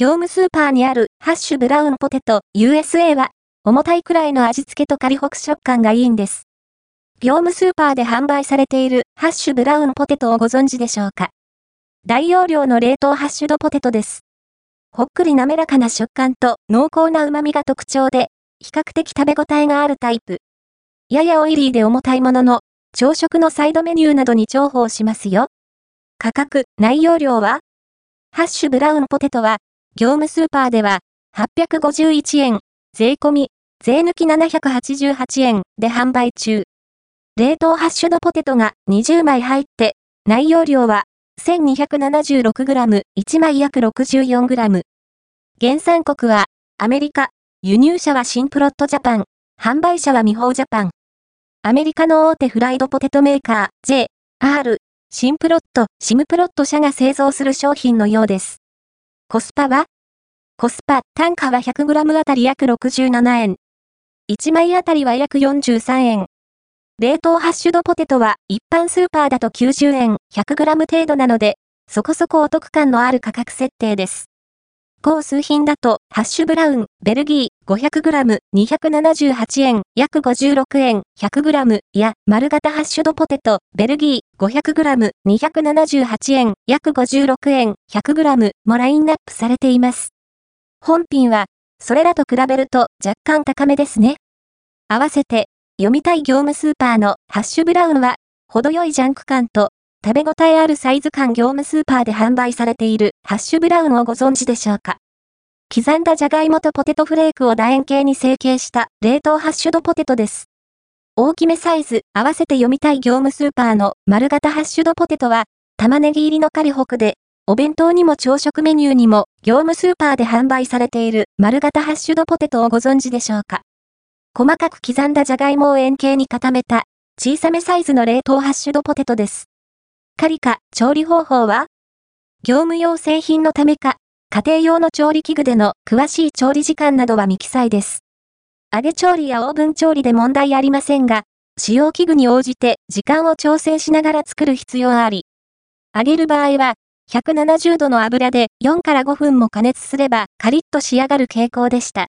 業務スーパーにあるハッシュブラウンポテト USA は、重たいくらいの味付けとカリホク食感がいいんです。業務スーパーで販売されているハッシュブラウンポテトをご存知でしょうか？大容量の冷凍ハッシュドポテトです。ほっくり滑らかな食感と濃厚な旨味が特徴で、比較的食べ応えがあるタイプ。ややオイリーで重たいものの、朝食のサイドメニューなどに重宝しますよ。価格、内容量は？ハッシュブラウンポテトは、業務スーパーでは、851円、税込み、税抜き788円で販売中。冷凍ハッシュドポテトが20枚入って、内容量は 1276g、1枚約 64g。原産国は、アメリカ、輸入者はシンプロットジャパン、販売者はミホージャパン。アメリカの大手フライドポテトメーカー、J、R、シンプロット、シムプロット社が製造する商品のようです。コスパは？コスパ、単価は 100g あたり約67円。1枚あたりは約43円。冷凍ハッシュドポテトは一般スーパーだと90円 100g 程度なので、そこそこお得感のある価格設定です。高数品だと、ハッシュブラウン、ベルギー、500g、278円、約56円、100g や、丸型ハッシュドポテト、ベルギー、500g、278円、約56円、100g もラインナップされています。本品は、それらと比べると若干高めですね。合わせて、読みたい業務スーパーのハッシュブラウンは、程よいジャンク感と食べ応えあるサイズ感業務スーパーで販売されているハッシュブラウンをご存知でしょうか？刻んだじゃがいもとポテトフレークを楕円形に成形した冷凍ハッシュドポテトです。大きめサイズ合わせて読みたい業務スーパーの丸型ハッシュドポテトは玉ねぎ入りのカリホクでお弁当にも朝食メニューにも業務スーパーで販売されている丸型ハッシュドポテトをご存知でしょうか？細かく刻んだじゃがいもを円形に固めた小さめサイズの冷凍ハッシュドポテトです。カリカ、調理方法は？業務用製品のためか、家庭用の調理器具での詳しい調理時間などは未記載です。揚げ調理やオーブン調理で問題ありませんが、使用器具に応じて時間を調整しながら作る必要あり。揚げる場合は、170度の油で4から5分も加熱すればカリッと仕上がる傾向でした。